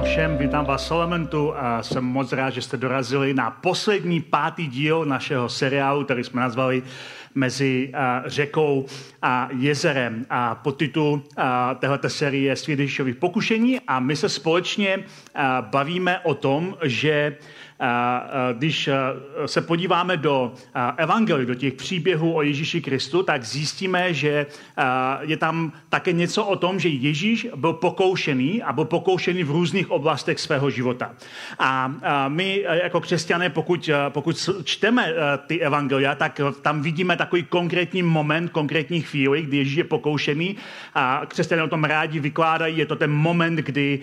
Vám všem, vítám vás v Elementu a jsem moc rád, že jste dorazili na poslední pátý díl našeho seriálu, který jsme nazvali mezi řekou a jezerem. A podtitul této série je Svět pokušení a my se společně bavíme o tom, že když se podíváme do evangelií, do těch příběhů o Ježíši Kristu, tak zjistíme, že je tam také něco o tom, že Ježíš byl pokoušený a byl pokoušený v různých oblastech svého života. A my jako křesťané, pokud, pokud čteme ty evangelia, tak tam vidíme takový konkrétní moment, konkrétní chvíli, kdy Ježíš je pokoušený a křesťané o tom rádi vykládají. Je to ten moment, kdy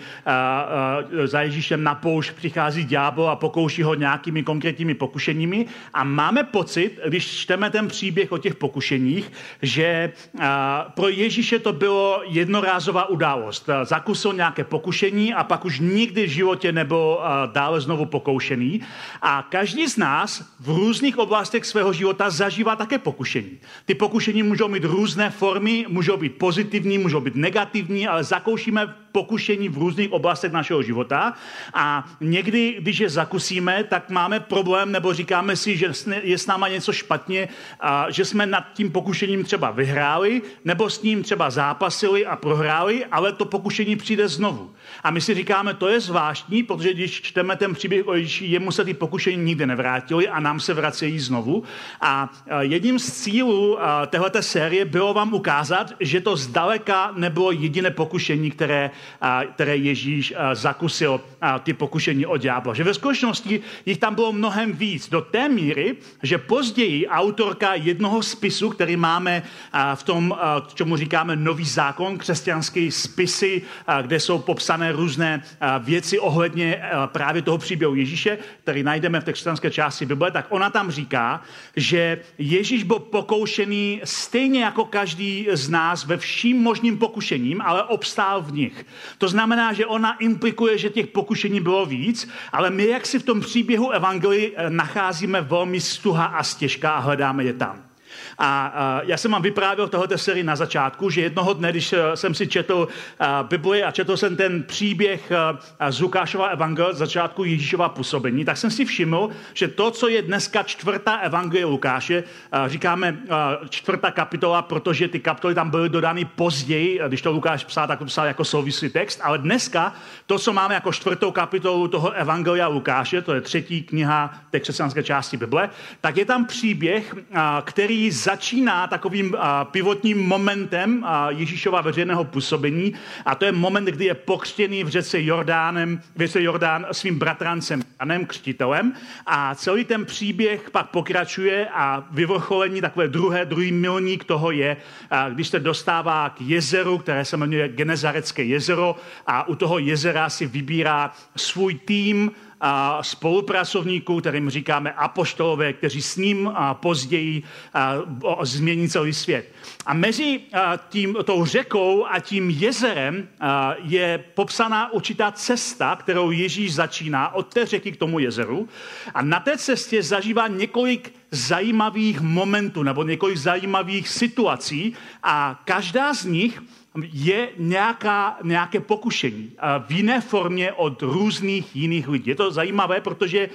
za Ježíšem na poušť přichází ďábel a pokouší zkouší ho nějakými konkrétními pokušeními a máme pocit, když čteme ten příběh o těch pokušeních, že pro Ježíše to bylo jednorázová událost. Zakusil nějaké pokušení a pak už nikdy v životě nebyl dále znovu pokoušený. A každý z nás v různých oblastech svého života zažívá také pokušení. Ty pokušení můžou mít různé formy, můžou být pozitivní, můžou být negativní, ale zakoušíme pokušení v různých oblastech našeho života a někdy, když je zakusíme, tak máme problém nebo říkáme si, že je s náma něco špatně a že jsme nad tím pokušením třeba vyhráli nebo s ním třeba zápasili a prohráli, ale to pokušení přijde znovu. A my si říkáme, to je zvláštní, protože když čteme ten příběh o Ježíši, jemu se ty pokušení nikdy nevrátily a nám se vracejí znovu. A jedním z cílů téhleté série bylo vám ukázat, že to zdaleka nebylo jediné pokušení, které které Ježíš zakusil ty pokušení od ďábla. Že ve skutečnosti jich tam bylo mnohem víc. Do té míry, že později autorka jednoho spisu, který máme v tom, čemu říkáme nový zákon, křesťanský spisy, kde jsou popsané různé věci ohledně právě toho příběhu Ježíše, který najdeme v té části Bible, tak ona tam říká, že Ježíš byl pokoušený stejně jako každý z nás ve vším možným pokušením, ale obstál v nich. To znamená, že ona implikuje, že těch pokušení bylo víc, ale my, jak si v tom příběhu Evangelii eh, nacházíme velmi stuha a stěžká a hledáme je tam. A já jsem vám vyprávěl tohoto sérii na začátku, že jednoho dne, když eh, jsem si četl eh, Bibli a četl jsem ten příběh eh, z Lukášova evangel z začátku Ježíšova působení, tak jsem si všiml, že to, co je dneska čtvrtá evangelie Lukáše, říkáme čtvrtá kapitola, protože ty kapitoly tam byly dodány později, když to Lukáš psal, tak to psal jako souvislý text, ale dneska to, co máme jako čtvrtou kapitolu toho evangelia Lukáše, to je třetí kniha té křesťanské části Bible, tak je tam příběh, který začíná takovým pivotním momentem Ježíšova veřejného působení. A to je moment, kdy je pokřtěný v řece Jordánem, v řece Jordán svým bratrancem Janem Křtitelem. A celý ten příběh pak pokračuje a vyvrcholení takové druhé, druhý milník toho je, když se dostává k jezeru, které se jmenuje Genezarecké jezero. A u toho jezera si vybírá svůj tým, a spolupracovníků, kterým říkáme apoštolové, kteří s ním a později a, změní celý svět. A mezi a, tím, tou řekou a tím jezerem a, je popsaná určitá cesta, kterou Ježíš začíná od té řeky k tomu jezeru. A na té cestě zažívá několik zajímavých momentů nebo několik zajímavých situací a každá z nich je nějaká, nějaké pokušení v jiné formě od různých jiných lidí. Je to zajímavé, protože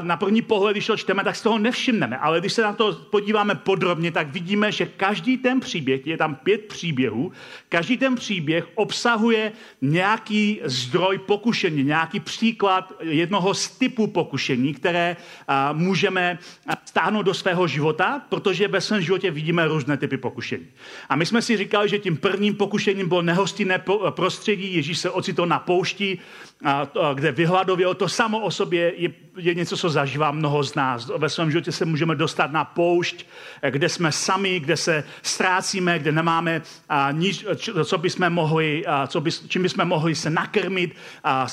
na první pohled, když to čteme, tak z toho nevšimneme. Ale když se na to podíváme podrobně, tak vidíme, že každý ten příběh, je tam pět příběhů, každý ten příběh obsahuje nějaký zdroj pokušení, nějaký příklad jednoho z typů pokušení, které můžeme stáhnout do svého života, protože ve svém životě vidíme různé typy pokušení. A my jsme si říkali, že tím prvním pokušením pokušením bylo nehostinné prostředí, Ježíš se ocitl na poušti, kde vyhladověl. To samo o sobě je, je něco, co zažívá mnoho z nás. Ve svém životě se můžeme dostat na poušť, kde jsme sami, kde se ztrácíme, kde nemáme nič, co bychom mohli, co by, čím bychom mohli se nakrmit.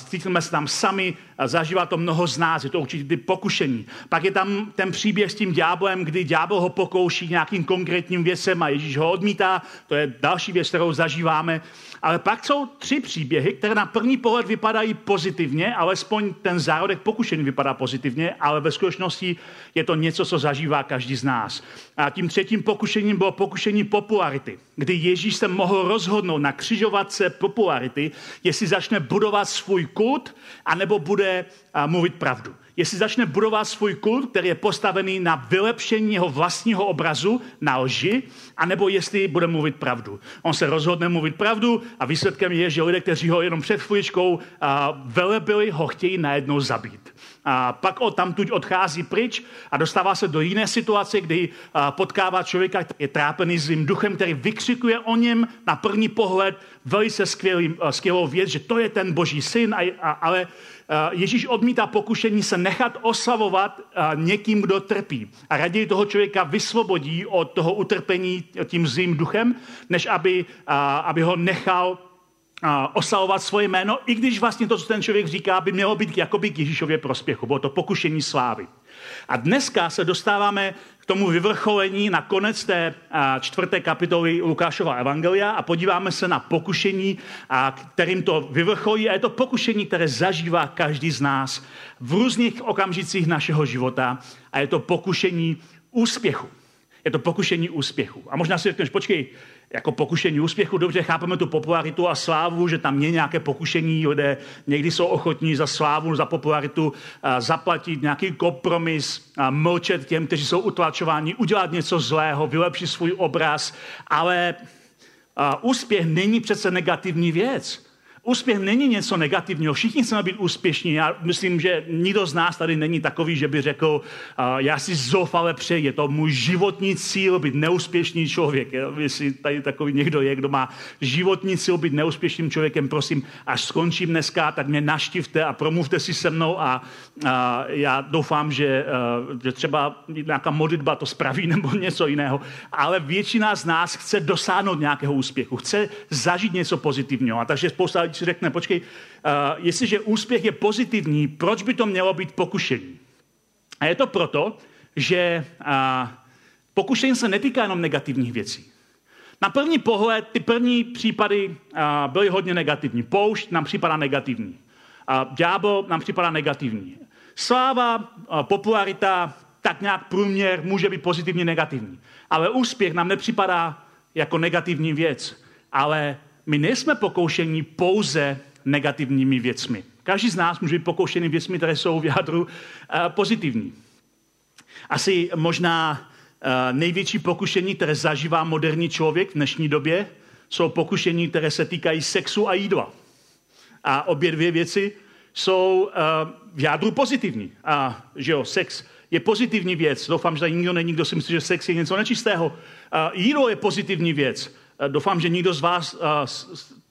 Cítíme se tam sami, zažívá to mnoho z nás, je to určitě pokušení. Pak je tam ten příběh s tím ďáblem, kdy ďábel ho pokouší nějakým konkrétním věcem a Ježíš ho odmítá. To je další věc, kterou zažíváme. Ale pak jsou tři příběhy, které na první pohled vypadají pozitivně, alespoň ten zárodek pokušení vypadá pozitivně, ale ve skutečnosti je to něco, co zažívá každý z nás. A tím třetím pokušením bylo pokušení popularity, kdy Ježíš se mohl rozhodnout na křižovatce popularity, jestli začne budovat svůj kult, anebo bude mluvit pravdu jestli začne budovat svůj kult, který je postavený na vylepšení jeho vlastního obrazu, na lži, anebo jestli bude mluvit pravdu. On se rozhodne mluvit pravdu a výsledkem je, že lidé, kteří ho jenom před chvíličkou velebili, ho chtějí najednou zabít. A pak o tamtuť odchází pryč a dostává se do jiné situace, kdy potkává člověka, který je trápený zlým duchem, který vykřikuje o něm na první pohled velice skvělý, skvělou věc, že to je ten boží syn, a, a, ale Ježíš odmítá pokušení se nechat oslavovat někým, kdo trpí. A raději toho člověka vysvobodí od toho utrpení tím zlým duchem, než aby, aby ho nechal oslavovat svoje jméno, i když vlastně to, co ten člověk říká, by mělo být jakoby k Ježíšově prospěchu. Bylo to pokušení slávy. A dneska se dostáváme tomu vyvrcholení na konec té čtvrté kapitoly Lukášova evangelia a podíváme se na pokušení, kterým to vyvrcholí. A je to pokušení, které zažívá každý z nás v různých okamžicích našeho života. A je to pokušení úspěchu. Je to pokušení úspěchu. A možná si řekneš, počkej, jako pokušení úspěchu, dobře chápeme tu popularitu a slávu, že tam je nějaké pokušení, lidé někdy jsou ochotní za slávu, za popularitu zaplatit nějaký kompromis, mlčet těm, kteří jsou utlačováni, udělat něco zlého, vylepšit svůj obraz, ale úspěch není přece negativní věc. Úspěch není něco negativního. Všichni chceme být úspěšní. Já myslím, že nikdo z nás tady není takový, že by řekl, uh, já si zoufale přeji, je to můj životní cíl být neúspěšný člověk. Jestli tady takový někdo je, kdo má životní cíl být neúspěšným člověkem, prosím, až skončím dneska, tak mě naštivte a promluvte si se mnou a, a já doufám, že, uh, že třeba nějaká modlitba to spraví nebo něco jiného. Ale většina z nás chce dosáhnout nějakého úspěchu, chce zažít něco pozitivního. A takže spousta si řekne, počkej, uh, jestliže úspěch je pozitivní, proč by to mělo být pokušení? A je to proto, že uh, pokušení se netýká jenom negativních věcí. Na první pohled ty první případy uh, byly hodně negativní. Poušť nám připadá negativní. Uh, ďábel nám připadá negativní. Sláva, uh, popularita, tak nějak průměr může být pozitivně negativní. Ale úspěch nám nepřipadá jako negativní věc, ale my nejsme pokoušení pouze negativními věcmi. Každý z nás může být pokoušený věcmi, které jsou v jádru uh, pozitivní. Asi možná uh, největší pokušení, které zažívá moderní člověk v dnešní době, jsou pokušení, které se týkají sexu a jídla. A obě dvě věci jsou uh, v jádru pozitivní. A že jo, sex je pozitivní věc. Doufám, že tady nikdo není, kdo si myslí, že sex je něco nečistého. Jídlo je pozitivní věc. Eh, doufám, že nikdo z vás eh,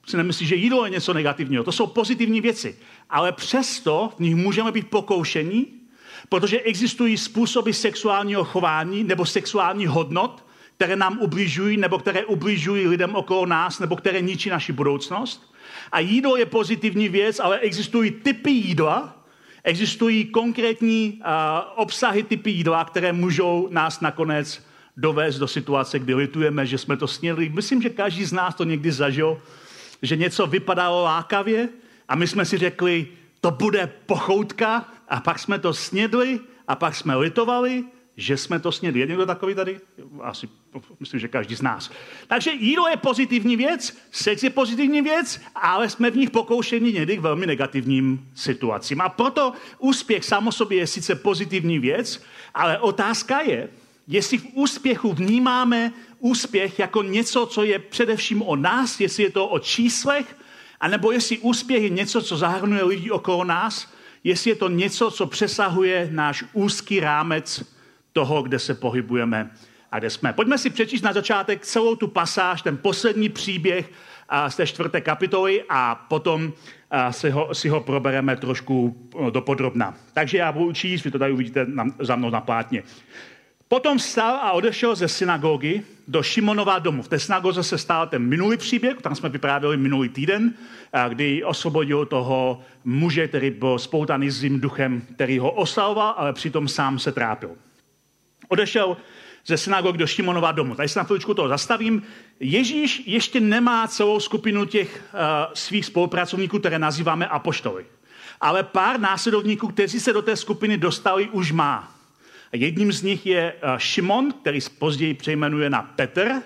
si nemyslí, že jídlo je něco negativního. To jsou pozitivní věci. Ale přesto v nich můžeme být pokoušení, protože existují způsoby sexuálního chování nebo sexuální hodnot, které nám ubližují, nebo které ubližují lidem okolo nás, nebo které ničí naši budoucnost. A jídlo je pozitivní věc, ale existují typy jídla, existují konkrétní uh, obsahy typy jídla, které můžou nás nakonec dovést do situace, kdy litujeme, že jsme to snědli. Myslím, že každý z nás to někdy zažil, že něco vypadalo lákavě a my jsme si řekli, to bude pochoutka a pak jsme to snědli a pak jsme litovali, že jsme to snědli. Je někdo takový tady? Asi myslím, že každý z nás. Takže jídlo je pozitivní věc, sex je pozitivní věc, ale jsme v nich pokoušeni někdy k velmi negativním situacím. A proto úspěch sám o sobě je sice pozitivní věc, ale otázka je, jestli v úspěchu vnímáme úspěch jako něco, co je především o nás, jestli je to o číslech, anebo jestli úspěch je něco, co zahrnuje lidi okolo nás, jestli je to něco, co přesahuje náš úzký rámec toho, kde se pohybujeme a kde jsme. Pojďme si přečíst na začátek celou tu pasáž, ten poslední příběh z té čtvrté kapitoly a potom si ho, si ho probereme trošku dopodrobna. Takže já budu číst, vy to tady uvidíte za mnou na plátně. Potom vstal a odešel ze synagogy do Šimonova domu. V té synagoze se stál ten minulý příběh, tam jsme vyprávěli minulý týden, kdy osvobodil toho muže, který byl spoutaný zlým duchem, který ho oslavoval, ale přitom sám se trápil. Odešel ze synagog do Šimonova domu. Tady se na chvíličku toho zastavím. Ježíš ještě nemá celou skupinu těch uh, svých spolupracovníků, které nazýváme apoštoly. Ale pár následovníků, kteří se do té skupiny dostali, už má. Jedním z nich je uh, Šimon, který později přejmenuje na Petr,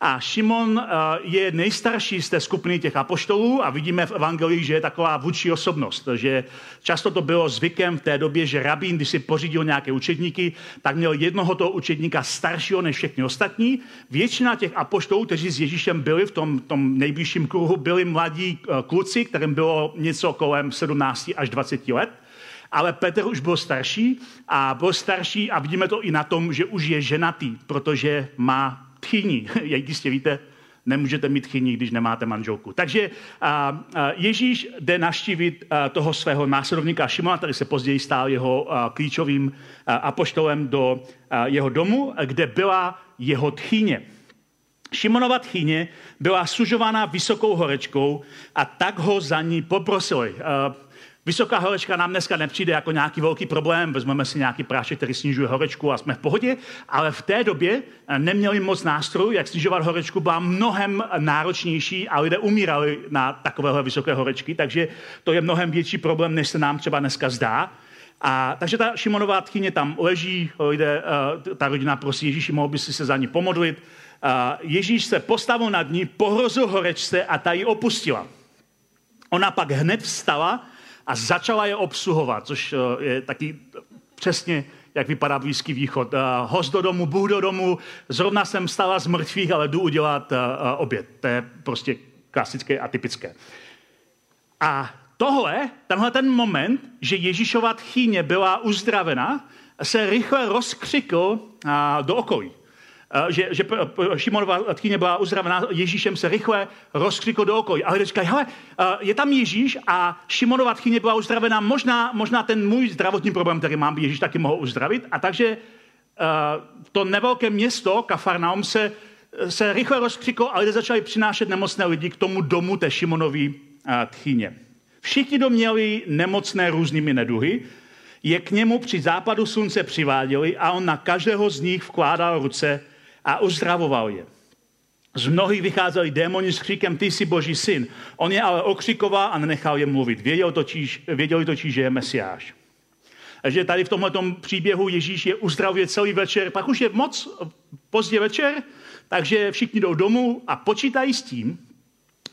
a Šimon eh, je nejstarší z té skupiny těch apoštolů a vidíme v Evangelii, že je taková vůči osobnost. Že často to bylo zvykem v té době, že rabín, když si pořídil nějaké učedníky, tak měl jednoho toho učedníka staršího než všechny ostatní. Většina těch apoštolů, kteří s Ježíšem byli v tom, tom nejbližším kruhu, byli mladí eh, kluci, kterým bylo něco kolem 17 až 20 let. Ale Petr už byl starší a byl starší a vidíme to i na tom, že už je ženatý, protože má tchyní. Jak jistě víte, nemůžete mít tchyní, když nemáte manželku. Takže a, a Ježíš jde naštívit a, toho svého následovníka Šimona, který se později stál jeho a, klíčovým a, apoštolem do a, jeho domu, kde byla jeho tchyně. Šimonova tchyně byla sužována vysokou horečkou a tak ho za ní poprosili. Vysoká horečka nám dneska nepřijde jako nějaký velký problém, vezmeme si nějaký prášek, který snižuje horečku a jsme v pohodě, ale v té době eh, neměli moc nástrojů, jak snižovat horečku, byla mnohem náročnější a lidé umírali na takovéhle vysoké horečky, takže to je mnohem větší problém, než se nám třeba dneska zdá. A, takže ta Šimonová tchyně tam leží, lidé, uh, ta rodina prosí Ježíši, mohl by si se za ní pomodlit. Ježíš se postavil nad ní, pohrozil horečce a ta ji opustila. Ona pak hned vstala a začala je obsluhovat, což eh, je taky přesně jak vypadá Blízký východ. Uh, host do domu, Bůh do domu, zrovna jsem stala z mrtvých, ale jdu udělat uh, oběd. To je prostě klasické a typické. A tohle, tenhle ten moment, že Ježíšova tchýně byla uzdravena, se rychle rozkřikl do okolí. Eh, že, že Šimonova tchyně byla uzdravená Ježíšem, se rychle rozkřikl do okolí. A lidé říkají, hele, eh, je tam Ježíš a Šimonova tchyně byla uzdravená, možná, možná ten můj zdravotní problém, který mám, Ježíš taky mohl uzdravit. A takže eh, to nevelké město, Kafarnaum, se, se rychle rozkřiklo a lidé začali přinášet nemocné lidi k tomu domu té Šimonové tchyně. Všichni doměli nemocné různými neduhy, je k němu při západu slunce přiváděli a on na každého z nich vkládal ruce a uzdravoval je. Z mnohých vycházeli démoni s kříkem, ty jsi boží syn. On je ale okřikoval a nenechal je mluvit. Věděl totiž, věděli totiž, že je mesiáš. Takže tady v tomhle příběhu Ježíš je uzdravuje celý večer, pak už je moc pozdě večer, takže všichni jdou domů a počítají s tím,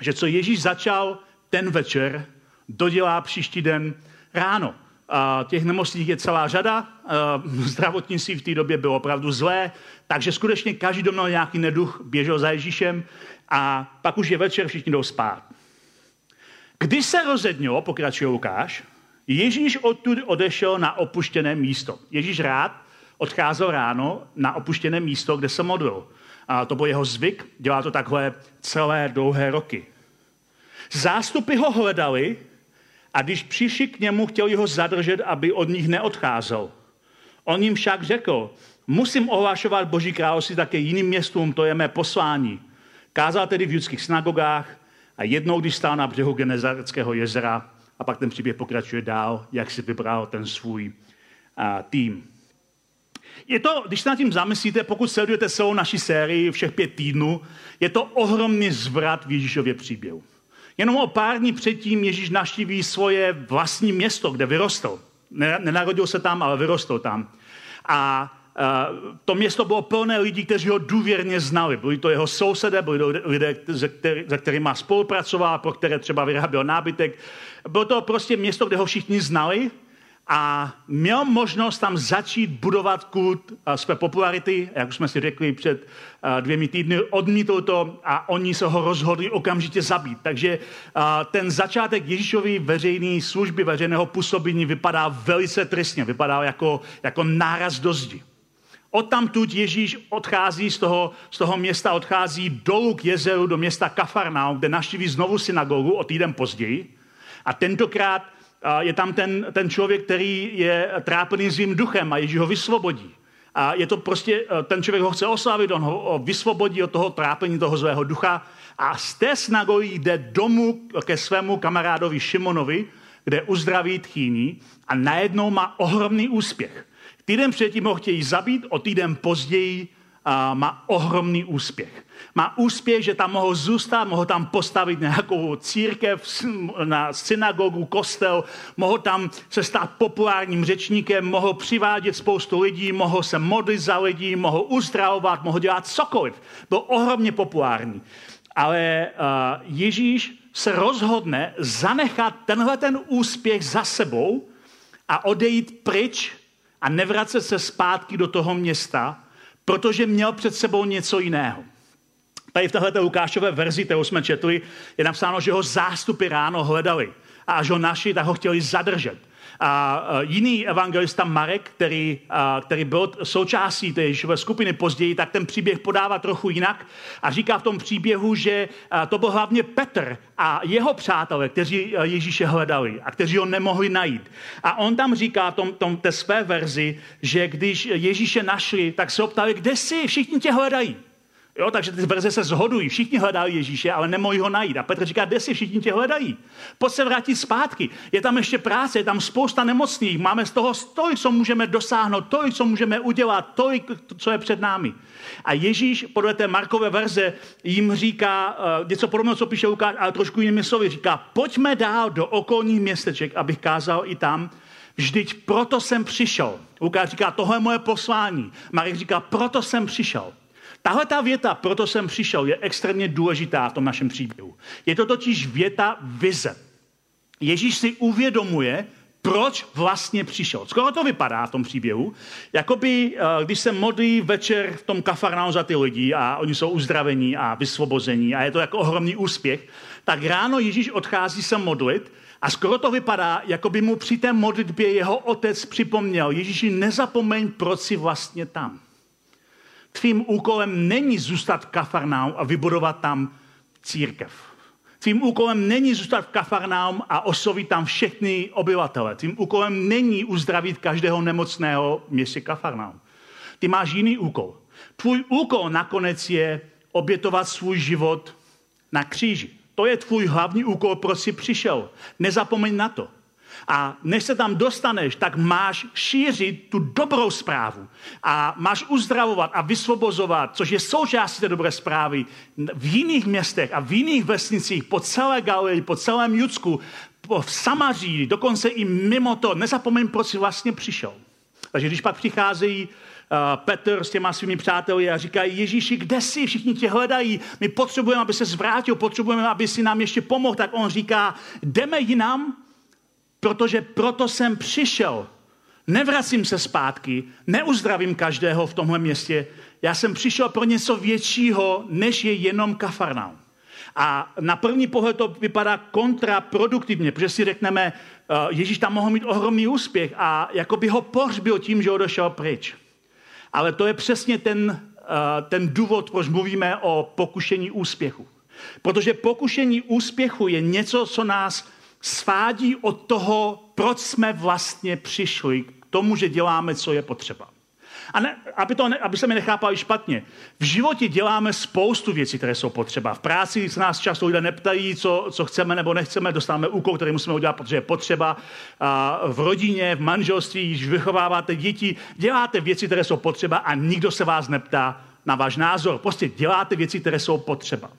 že co Ježíš začal ten večer, dodělá příští den ráno. A těch nemocných je celá řada. Zdravotnictví v té době bylo opravdu zlé, takže skutečně každý dom měl nějaký neduch, běžel za Ježíšem a pak už je večer, všichni jdou spát. Když se rozednilo, pokračuje Lukáš, Ježíš odtud odešel na opuštěné místo. Ježíš rád odcházel ráno na opuštěné místo, kde se modlil. A to byl jeho zvyk, dělá to takhle celé dlouhé roky. Zástupy ho hledali a když přišli k němu, chtěli ho zadržet, aby od nich neodcházel. On jim však řekl, musím ohlašovat Boží království také jiným městům, to je mé poslání. Kázal tedy v judských synagogách a jednou, když stál na břehu Genezareckého jezera, a pak ten příběh pokračuje dál, jak si vybral ten svůj a, tým. Je to, když se nad tím zamyslíte, pokud sledujete celou naši sérii všech pět týdnů, je to ohromný zvrat v Ježíšově příběhu. Jenom o pár dní předtím Ježíš naštíví svoje vlastní město, kde vyrostl. Nenarodil se tam, ale vyrostl tam. A to město bylo plné lidí, kteří ho důvěrně znali. Byli to jeho sousedé, byli to lidé, se, který, se kterými spolupracoval, pro které třeba vyráběl nábytek. Bylo to prostě město, kde ho všichni znali a měl možnost tam začít budovat kult své popularity, jak jsme si řekli před dvěmi týdny, odmítl to a oni se ho rozhodli okamžitě zabít. Takže ten začátek Ježíšovy veřejné služby, veřejného působení vypadá velice tristně, vypadá jako, jako náraz do zdi. Odtamtud Ježíš odchází z toho, z toho města, odchází dolů k jezeru do města Kafarnaum, kde naštíví znovu synagogu o týden později. A tentokrát je tam ten, ten člověk, který je trápený svým duchem a Ježíš ho vysvobodí. A je to prostě, ten člověk ho chce oslavit, on ho vysvobodí od toho trápení toho svého ducha a z té synagogy jde domů ke svému kamarádovi Šimonovi, kde uzdraví tchýní a najednou má ohromný úspěch. Týden předtím ho chtějí zabít, o týden později má ohromný úspěch. Má úspěch, že tam mohou zůstat, mohou tam postavit nějakou církev, na synagogu, kostel, mohou tam se stát populárním řečníkem, mohou přivádět spoustu lidí, mohou se modlit za lidi, mohou uzdravovat, mohou dělat cokoliv. Byl ohromně populární. Ale uh, Ježíš se rozhodne zanechat tenhle ten úspěch za sebou a odejít pryč a nevracet se zpátky do toho města, protože měl před sebou něco jiného. Tady v této Lukášové verzi, kterou jsme četli, je napsáno, že ho zástupy ráno hledali. A až ho našli, tak ho chtěli zadržet. A jiný evangelista Marek, který, který byl součástí té Ježíšové skupiny později, tak ten příběh podává trochu jinak a říká v tom příběhu, že to byl hlavně Petr a jeho přátelé, kteří Ježíše hledali a kteří ho nemohli najít. A on tam říká v tom, tom, té své verzi, že když Ježíše našli, tak se optali, kde jsi, všichni tě hledají. Jo, takže ty verze se zhodují. Všichni hledají Ježíše, ale nemohou ho najít. A Petr říká, kde si všichni tě hledají? Pojď se vrátit zpátky. Je tam ještě práce, je tam spousta nemocných. Máme z toho tolik, co můžeme dosáhnout, tolik, co můžeme udělat, tolik, co je před námi. A Ježíš podle té Markové verze jim říká uh, něco podobného, co píše Lukáš, ale trošku jinými slovy. Říká, pojďme dál do okolních městeček, abych kázal i tam. Vždyť proto jsem přišel. Lukáš říká, tohle je moje poslání. Marek říká, proto jsem přišel. Tahle ta věta, proto jsem přišel, je extrémně důležitá v tom našem příběhu. Je to totiž věta vize. Ježíš si uvědomuje, proč vlastně přišel. Skoro to vypadá v tom příběhu, jako by, eh, když se modlí večer v tom kafarnáu za ty lidi a oni jsou uzdravení a vysvobození a je to jako ohromný úspěch, tak ráno Ježíš odchází se modlit a skoro to vypadá, jako by mu při té modlitbě jeho otec připomněl, Ježíši, nezapomeň, proč jsi vlastně tam. Tvým úkolem není zůstat v Kafarnaum a vybudovat tam církev. Tvým úkolem není zůstat v Kafarnaum a oslovit tam všechny obyvatele. Tvým úkolem není uzdravit každého nemocného v městě Kafarnaum. Ty máš jiný úkol. Tvůj úkol nakonec je obětovat svůj život na kříži. To je tvůj hlavní úkol, proč jsi přišel. Nezapomeň na to. A než se tam dostaneš, tak máš šířit tu dobrou zprávu. A máš uzdravovat a vysvobozovat, což je součástí té dobré zprávy, v jiných městech a v jiných vesnicích, po celé Galilei, po celém Judsku, v Samaří, dokonce i mimo to. Nezapomeň, proč jsi vlastně přišel. Takže když pak přicházejí uh, Petr s těma svými přáteli a říkají, Ježíši, kde jsi? Všichni tě hledají. My potřebujeme, aby se zvrátil, potřebujeme, aby si nám ještě pomohl. Tak on říká, jdeme jinam, protože proto jsem přišel. Nevracím se zpátky, neuzdravím každého v tomhle městě. Já jsem přišel pro něco většího, než je jenom kafarnaum. A na první pohled to vypadá kontraproduktivně, protože si řekneme, eh, Ježíš tam mohl mít ohromný úspěch a jako by ho pohřbil tím, že odešel pryč. Ale to je přesně ten, eh, ten důvod, proč mluvíme o pokušení úspěchu. Protože pokušení úspěchu je něco, co nás svádí od toho, proč jsme vlastně přišli k tomu, že děláme, co je potřeba. A ne, aby, to, aby se mi nechápali špatně. V životě děláme spoustu věcí, které jsou potřeba. V práci se nás často lidé neptají, co, co chceme nebo nechceme, dostáváme úkol, který musíme udělat, protože je potřeba. A v rodině, v manželství, když vychováváte děti, děláte věci, které jsou potřeba a nikdo se vás neptá na váš názor. Prostě děláte věci, které jsou potřeba.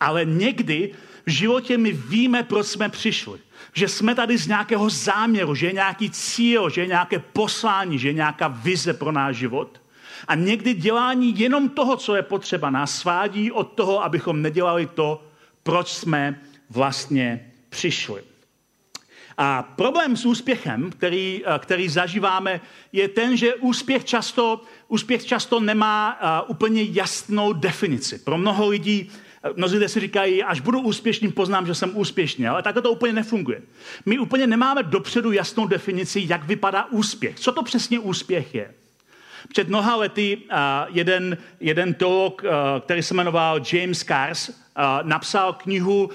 Ale někdy v životě my víme, proč jsme přišli. Že jsme tady z nějakého záměru, že je nějaký cíl, že je nějaké poslání, že je nějaká vize pro náš život. A někdy dělání jenom toho, co je potřeba, nás svádí od toho, abychom nedělali to, proč jsme vlastně přišli. A problém s úspěchem, který, který zažíváme, je ten, že úspěch často, úspěch často nemá úplně jasnou definici. Pro mnoho lidí Mnozí lidé si říkají, až budu úspěšný, poznám, že jsem úspěšný, ale takhle to úplně nefunguje. My úplně nemáme dopředu jasnou definici, jak vypadá úspěch. Co to přesně úspěch je? Před mnoha lety jeden, jeden teolog, který se jmenoval James Cars, napsal knihu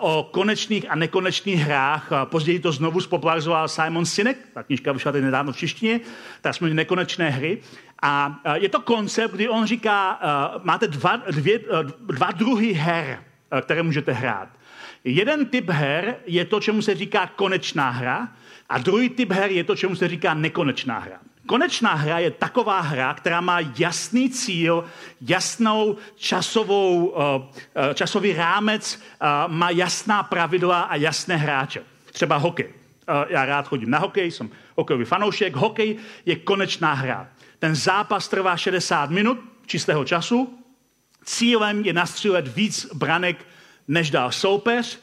o konečných a nekonečných hrách. Později to znovu spopularizoval Simon Sinek, ta knižka vyšla teď nedávno v češtině, tak jsme nekonečné hry. A je to koncept, kdy on říká, máte dva, dvě, dva druhy her, které můžete hrát. Jeden typ her je to, čemu se říká konečná hra, a druhý typ her je to, čemu se říká nekonečná hra. Konečná hra je taková hra, která má jasný cíl, jasnou časovou, eh, eh, časový rámec, eh, má jasná pravidla a jasné hráče. Třeba hokej. Já rád chodím na hokej, jsem hokejový fanoušek. Hokej je konečná hra. Ten zápas trvá 60 minut čistého času. Cílem je nastřílet víc branek, než dal soupeř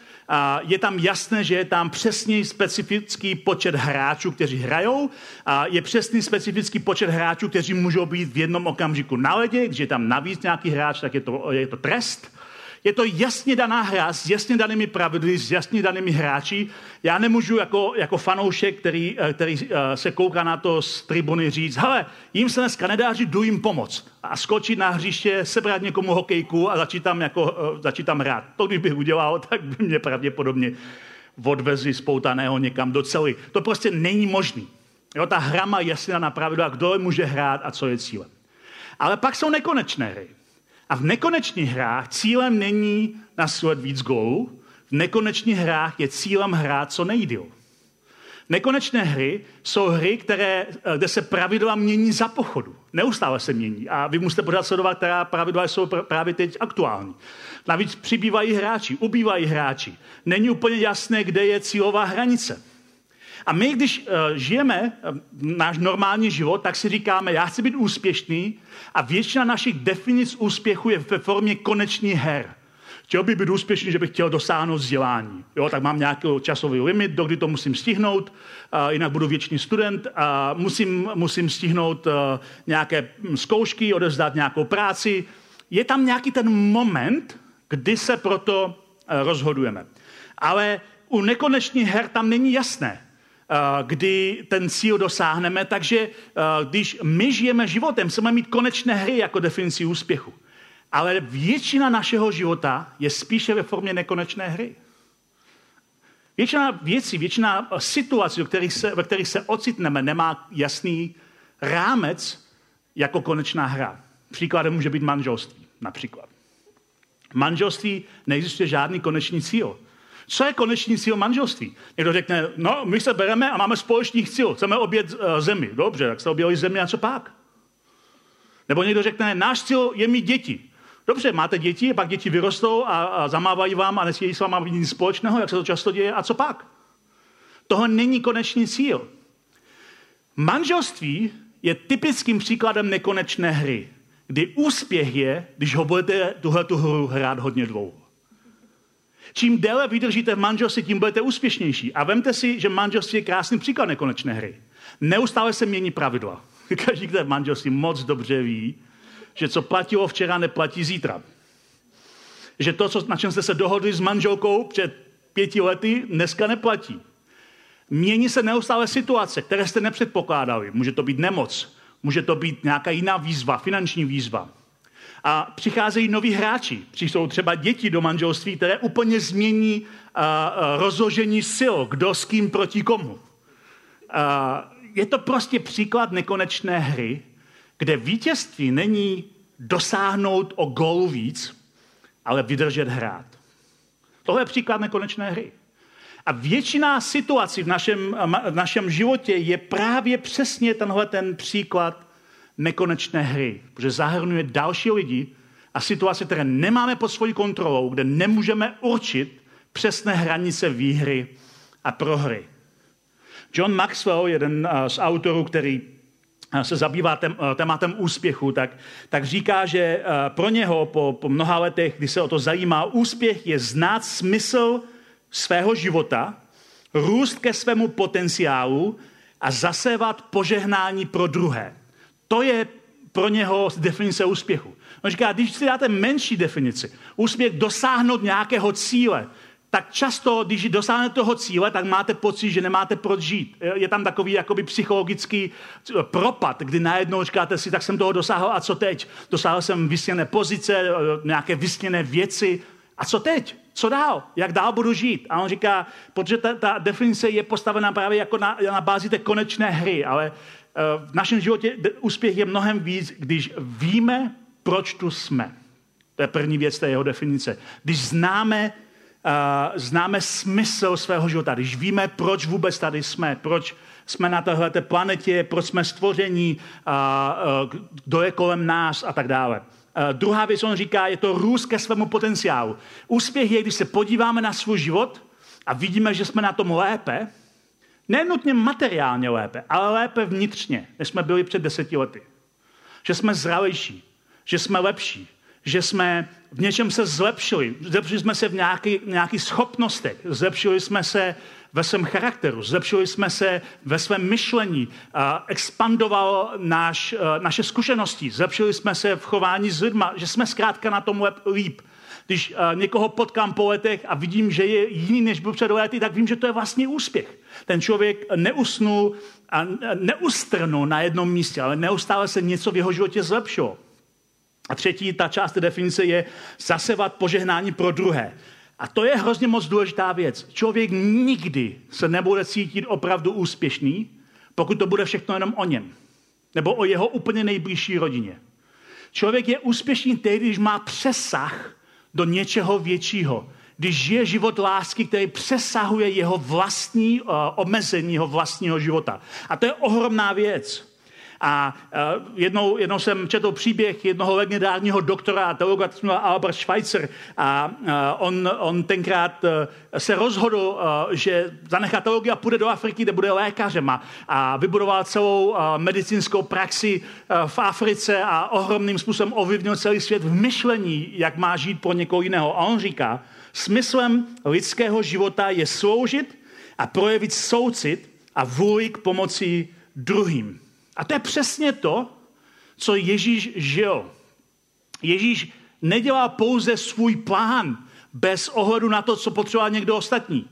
je tam jasné, že je tam přesný specifický počet hráčů, kteří hrajou. Je přesný specifický počet hráčů, kteří můžou být v jednom okamžiku na ledě. Když je tam navíc nějaký hráč, tak je to, je to trest. Je to jasně daná hra s jasně danými pravidly, s jasně danými hráči. Já nemůžu jako, jako fanoušek, který, eh, který eh, se kouká na to z tribuny říct, hele, jim se dneska nedáří, jdu jim pomoct. A skočit na hřiště, sebrat někomu hokejku a začít tam, jako, eh, začít tam hrát. To, kdybych udělal, tak by mě pravděpodobně odvezli spoutaného někam do celý. To prostě není možný. Jo, ta hra má jasně na pravidla, kdo může hrát a co je cílem. Ale pak jsou nekonečné hry. A v nekonečných hrách cílem není nasílat víc gólů, v nekonečných hrách je cílem hrát co nejdíl. Nekonečné hry jsou hry, které, eh, kde se pravidla mění za pochodu. Neustále se mění. A vy musíte pořád sledovat, která pravidla jsou právě teď aktuální. Navíc přibývají hráči, ubývají hráči. Není úplně jasné, kde je cílová hranice. A my, když uh, žijeme uh, náš normální život, tak si říkáme, já chci být úspěšný a většina našich definic úspěchu je ve formě konečných her. Chtěl by být úspěšný, že bych chtěl dosáhnout vzdělání. Jo, tak mám nějaký časový limit, dokdy to musím stihnout, uh, jinak budu věčný student. A musím, musím stihnout uh, nějaké zkoušky, odevzdat nějakou práci. Je tam nějaký ten moment, kdy se proto uh, rozhodujeme. Ale u nekonečných her tam není jasné. Eh, kdy ten cíl dosáhneme. Takže eh, když my žijeme životem, chceme mít konečné hry jako definici úspěchu. Ale většina našeho života je spíše ve formě nekonečné hry. Většina věcí, většina situací, ve kterých se, ve kterých se ocitneme, nemá jasný rámec jako konečná hra. Příkladem může být manželství, například. manželství neexistuje žádný konečný cíl. Co je konečný cíl manželství? Někdo řekne, no, my se bereme a máme společný cíl, chceme obět uh, zemi. Dobře, tak se objeli zemi a co pak? Nebo někdo řekne, náš cíl je mít děti. Dobře, máte děti, pak děti vyrostou a, a zamávají vám a nesmějí s váma nic společného, jak se to často děje, a co pak? Toho není konečný cíl. Manželství je typickým příkladem nekonečné hry, kdy úspěch je, když ho budete tuhle tu hru hrát hodně dlouho. Čím déle vydržíte v manželství, tím budete úspěšnější. A vemte si, že manželství je krásný příklad nekonečné hry. Neustále se mění pravidla. Každý, kdo v manželství moc dobře ví, že co platilo včera, neplatí zítra. Že to, co, na čem jste se dohodli s manželkou před pěti lety, dneska neplatí. Mění se neustále situace, které jste nepředpokládali. Může to být nemoc, může to být nějaká jiná výzva, finanční výzva. A přicházejí noví hráči. Přijdou třeba děti do manželství, které úplně změní a, rozložení sil, kdo s kým proti komu. A, je to prostě příklad nekonečné hry, kde vítězství není dosáhnout o gól víc, ale vydržet hrát. Tohle je příklad nekonečné hry. A většina situací v našem, v našem životě je právě přesně tenhle ten příklad nekonečné hry, protože zahrnuje další lidi a situace, které nemáme pod svojí kontrolou, kde nemůžeme určit přesné hranice výhry a prohry. John Maxwell, jeden eh, z autorů, který eh, se zabývá eh, tématem úspěchu, tak, tak říká, že pro něho po, po mnoha letech, kdy se o to zajímá, úspěch je znát smysl svého života, růst ke svému potenciálu a zasévat požehnání pro druhé. To je pro něho definice úspěchu. On říká, když si dáte menší definici, úspěch dosáhnout nějakého cíle, tak často, když dosáhnete toho cíle, tak máte pocit, že nemáte proč žít. Je tam takový jakoby psychologický propad, kdy najednou říkáte si, tak jsem toho dosáhl a co teď? Dosáhl jsem vysněné pozice, nějaké vysněné věci a co teď? Co dál? Jak dál budu žít? A on říká, protože ta, ta definice je postavená právě jako na, na bázi té konečné hry, ale v našem životě úspěch je mnohem víc, když víme, proč tu jsme. To je první věc té jeho definice. Když známe uh, známe smysl svého života, když víme, proč vůbec tady jsme, proč jsme na téhle planetě, proč jsme stvoření, uh, uh, kdo je kolem nás a tak dále. Uh, druhá věc, on říká, je to růst ke svému potenciálu. Úspěch je, když se podíváme na svůj život a vidíme, že jsme na tom lépe, nenutně materiálně lépe, ale lépe vnitřně, než jsme byli před deseti lety. Že jsme zralejší, že jsme lepší, že jsme v něčem se zlepšili. Zlepšili jsme se v nějaký, nějakých schopnostech, zlepšili jsme se ve svém charakteru, zlepšili jsme se ve svém myšlení, expandoval náš, naše zkušenosti, zlepšili jsme se v chování s lidma, že jsme zkrátka na tom líp. Když někoho potkám po letech a vidím, že je jiný, než byl před lety, tak vím, že to je vlastně úspěch. Ten člověk neusnul a neustrnul na jednom místě, ale neustále se něco v jeho životě zlepšilo. A třetí, ta část definice je zasevat požehnání pro druhé. A to je hrozně moc důležitá věc. Člověk nikdy se nebude cítit opravdu úspěšný, pokud to bude všechno jenom o něm. Nebo o jeho úplně nejbližší rodině. Člověk je úspěšný tehdy, když má přesah do něčeho většího. Když žije život lásky, který přesahuje jeho vlastní uh, omezení, jeho vlastního života. A to je ohromná věc. A jednou, jednou jsem četl příběh jednoho legendárního doktora teologa, Albert Schweitzer. A on, on tenkrát e, se rozhodl, že zanechá teologii a půjde do Afriky, kde bude lékařem. A, vybudoval celou medicínskou praxi v Africe a ohromným způsobem ovlivnil celý svět v myšlení, jak má žít pro někoho jiného. A on říká, smyslem lidského života je sloužit a projevit soucit a vůli k pomoci druhým. A to je přesně to, co Ježíš žil. Ježíš nedělá pouze svůj plán bez ohledu na to, co potřeboval někdo ostatní.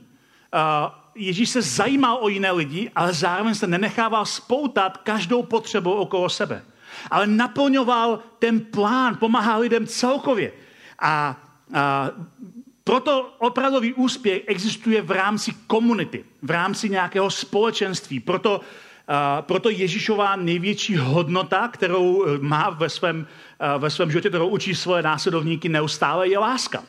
Ježíš se zajímal o jiné lidi, ale zároveň se nenechával spoutat každou potřebu okolo sebe. Ale naplňoval ten plán, pomáhal lidem celkově. A, a proto opravdový úspěch existuje v rámci komunity, v rámci nějakého společenství. Proto proto Ježíšová největší hodnota, kterou eh, má ve svém, eh, ve svém životě, kterou učí svoje následovníky neustále, je láska.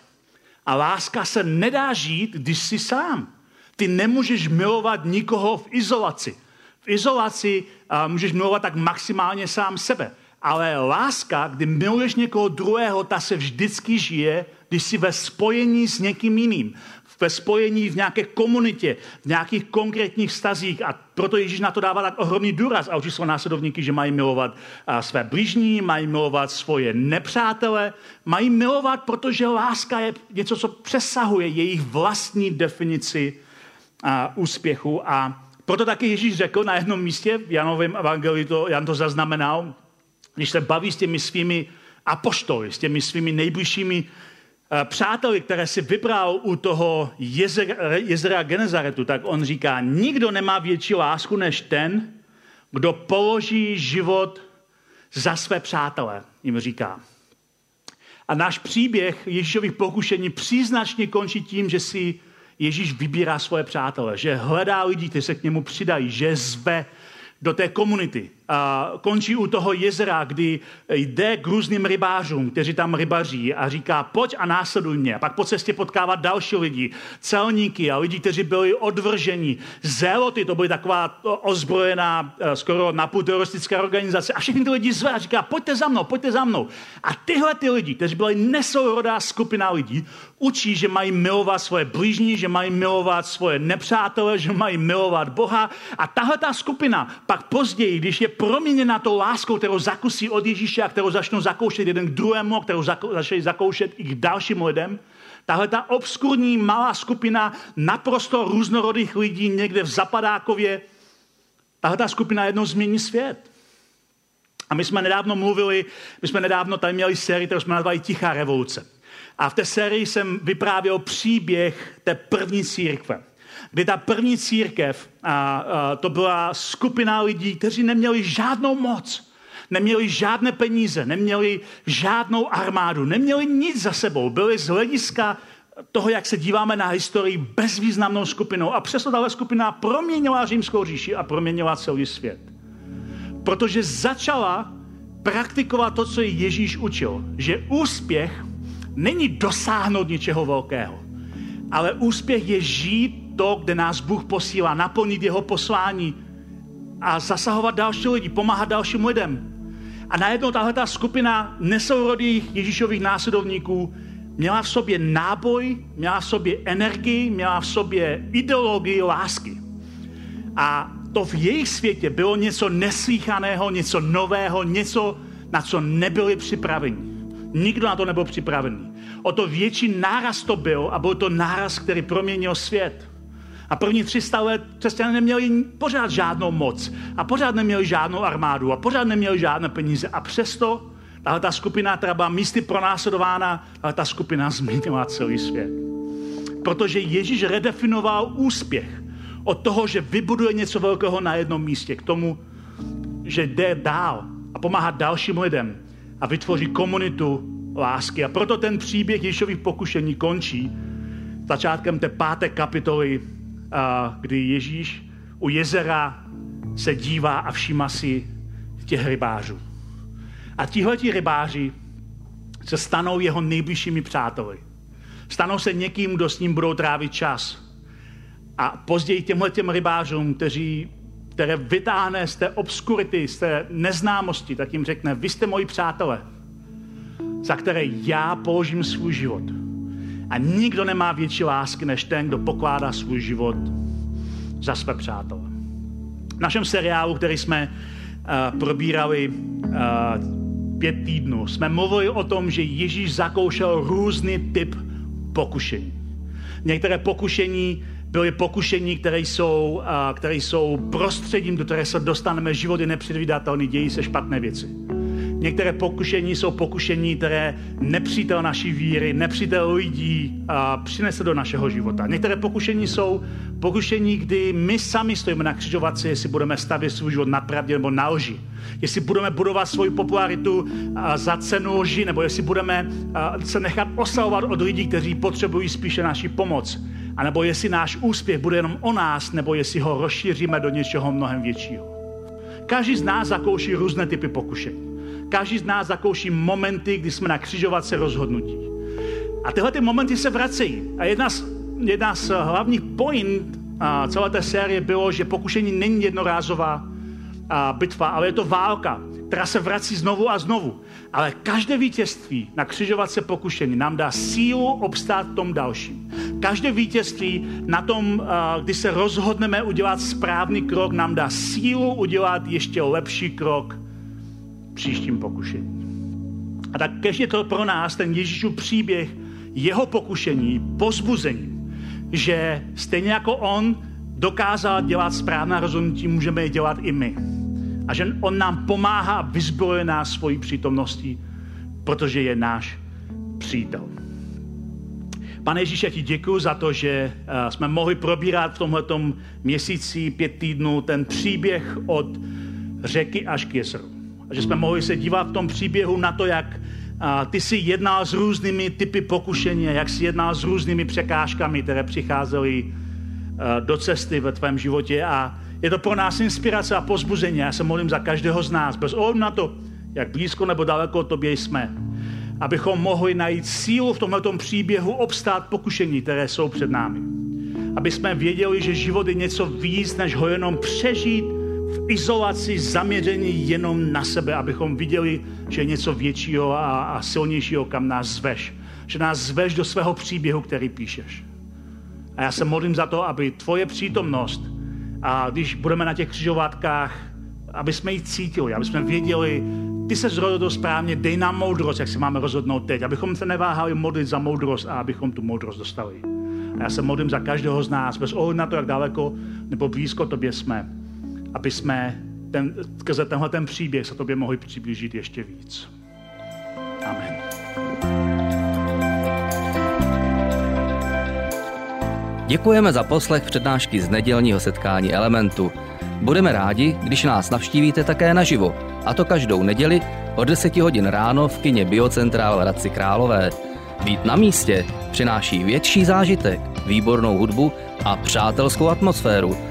A láska se nedá žít, když jsi sám. Ty nemůžeš milovat nikoho v izolaci. V izolaci uh, můžeš milovat tak maximálně sám sebe. Ale láska, kdy miluješ někoho druhého, ta se vždycky žije, když jsi ve spojení s někým jiným ve spojení v nějaké komunitě, v nějakých konkrétních vztazích. A proto Ježíš na to dává tak ohromný důraz a učí své následovníky, že mají milovat své blížní, mají milovat svoje nepřátele, mají milovat, protože láska je něco, co přesahuje jejich vlastní definici a úspěchu. A proto taky Ježíš řekl na jednom místě, v Janovém evangeliu to, Jan to zaznamenal, když se baví s těmi svými apoštoly, s těmi svými nejbližšími přáteli, které si vybral u toho jezera, jezera Genezaretu, tak on říká, nikdo nemá větší lásku než ten, kdo položí život za své přátele, jim říká. A náš příběh Ježíšových pokušení příznačně končí tím, že si Ježíš vybírá svoje přátele, že hledá lidi, kteří se k němu přidají, že zve do té komunity. A končí u toho jezera, kdy jde k různým rybářům, kteří tam rybaří a říká, pojď a následuj mě. A pak po cestě potkává další lidi, celníky a lidi, kteří byli odvrženi. Zéloty, to byly taková ozbrojená, eh, skoro napůl teroristická organizace. A všechny ty lidi zve a říká, pojďte za mnou, pojďte za mnou. A tyhle ty lidi, kteří byli nesourodá skupina lidí, učí, že mají milovat svoje blížní, že mají milovat svoje nepřátele, že mají milovat Boha. A tahle ta skupina pak později, když je proměněna tou láskou, kterou zakusí od Ježíše a kterou začnou zakoušet jeden k druhému, kterou začali zakoušet i k dalším lidem, tahle ta obskurní malá skupina naprosto různorodých lidí někde v Zapadákově, tahle ta skupina jednou změní svět. A my jsme nedávno mluvili, my jsme nedávno tady měli sérii, kterou jsme nazvali Tichá revoluce. A v té sérii jsem vyprávěl příběh té první církve. Kdy ta první církev, a, a, to byla skupina lidí, kteří neměli žádnou moc, neměli žádné peníze, neměli žádnou armádu, neměli nic za sebou. Byli z hlediska toho, jak se díváme na historii, bezvýznamnou skupinou. A přesto tahle skupina proměnila římskou říši a proměnila celý svět. Protože začala praktikovat to, co Ježíš učil. Že úspěch není dosáhnout něčeho velkého, ale úspěch je žít to, kde nás Bůh posílá, naplnit jeho poslání a zasahovat další lidi, pomáhat dalším lidem. A najednou tahle ta skupina nesourodých Ježíšových následovníků měla v sobě náboj, měla v sobě energii, měla v sobě ideologii lásky. A to v jejich světě bylo něco neslíchaného, něco nového, něco, na co nebyli připraveni. Nikdo na to nebyl připravený. O to větší náraz to byl a byl to náraz, který proměnil svět. A první 300 let křesťané neměli pořád žádnou moc a pořád neměli žádnou armádu a pořád neměli žádné peníze a přesto tahle ta skupina, která byla místy pronásledována, ale ta skupina změnila celý svět. Protože Ježíš redefinoval úspěch od toho, že vybuduje něco velkého na jednom místě, k tomu, že jde dál a pomáhá dalším lidem a vytvoří komunitu lásky. A proto ten příběh Ježíšových pokušení končí začátkem té páté kapitoly, kdy Ježíš u jezera se dívá a všíma si těch rybářů. A tihleti rybáři se stanou jeho nejbližšími přáteli. Stanou se někým, kdo s ním budou trávit čas. A později těmhle těm rybářům, kteří, které vytáhne z té obskurity, z té neznámosti, tak jim řekne, vy jste moji přátelé, za které já položím svůj život. A nikdo nemá větší lásky, než ten, kdo pokládá svůj život za své přátele. V našem seriálu, který jsme uh, probírali uh, pět týdnů jsme mluvili o tom, že Ježíš zakoušel různý typ pokušení. Některé pokušení byly pokušení, které jsou, které jsou prostředím, do které se dostaneme. Život je nepředvídatelný, dějí se špatné věci. Některé pokušení jsou pokušení, které nepřítel naší víry, nepřítel lidí a přinese do našeho života. Některé pokušení jsou pokušení, kdy my sami stojíme na křižovatce, jestli budeme stavět svůj život na pravdě nebo na lži. Jestli budeme budovat svoji popularitu za cenu lži, nebo jestli budeme se nechat oslavovat od lidí, kteří potřebují spíše naši pomoc. A nebo jestli náš úspěch bude jenom o nás, nebo jestli ho rozšíříme do něčeho mnohem většího. Každý z nás zakouší různé typy pokušení. Každý z nás zakouší momenty, kdy jsme na křižovatce rozhodnutí. A tyhle ty momenty se vracejí. A jedna z, jedna z hlavních point a celé té série bylo, že pokušení není jednorázová a bitva, ale je to válka, která se vrací znovu a znovu. Ale každé vítězství na křižovatce pokušení nám dá sílu obstát tom dalším. Každé vítězství na tom, kdy se rozhodneme udělat správný krok, nám dá sílu udělat ještě lepší krok příštím pokušení. A tak kež je to pro nás ten Ježíšův příběh jeho pokušení, pozbuzení, že stejně jako on dokázal dělat správná rozhodnutí, můžeme je dělat i my. A že on nám pomáhá a vyzbrojuje nás svojí přítomností, protože je náš přítel. Pane Ježíš, já ti děkuji za to, že eh, jsme mohli probírat v tomto měsíci pět týdnů ten příběh od řeky až k jezeru. A že jsme mohli se dívat v tom příběhu na to, jak ty jsi jednal s různými typy pokušení, jak jsi jednal s různými překážkami, které přicházely do cesty ve tvém životě. A je to pro nás inspirace a pozbuzení. Já se modlím za každého z nás, bez ohledu na to, jak blízko nebo daleko od tobě jsme, abychom mohli najít sílu v tomto příběhu obstát pokušení, které jsou před námi. Aby jsme věděli, že život je něco víc, než ho jenom přežít v izolaci zaměření jenom na sebe, abychom viděli, že je něco většího a, a silnějšího, kam nás zveš. Že nás zveš do svého příběhu, který píšeš. A já se modlím za to, aby tvoje přítomnost, a když budeme na těch křižovatkách, aby jsme ji cítili, aby jsme věděli, ty se rozhodl správně, dej nám moudrost, jak se máme rozhodnout teď, abychom se neváhali modlit za moudrost a abychom tu moudrost dostali. A já se modlím za každého z nás, bez ohledu na to, jak daleko nebo blízko tobě jsme aby jsme ten, skrze tenhle ten příběh se tobě mohli přiblížit ještě víc. Amen. Děkujeme za poslech přednášky z nedělního setkání Elementu. Budeme rádi, když nás navštívíte také naživo, a to každou neděli od 10 hodin ráno v kině Biocentrál Radci Králové. Být na místě přináší větší zážitek, výbornou hudbu a přátelskou atmosféru –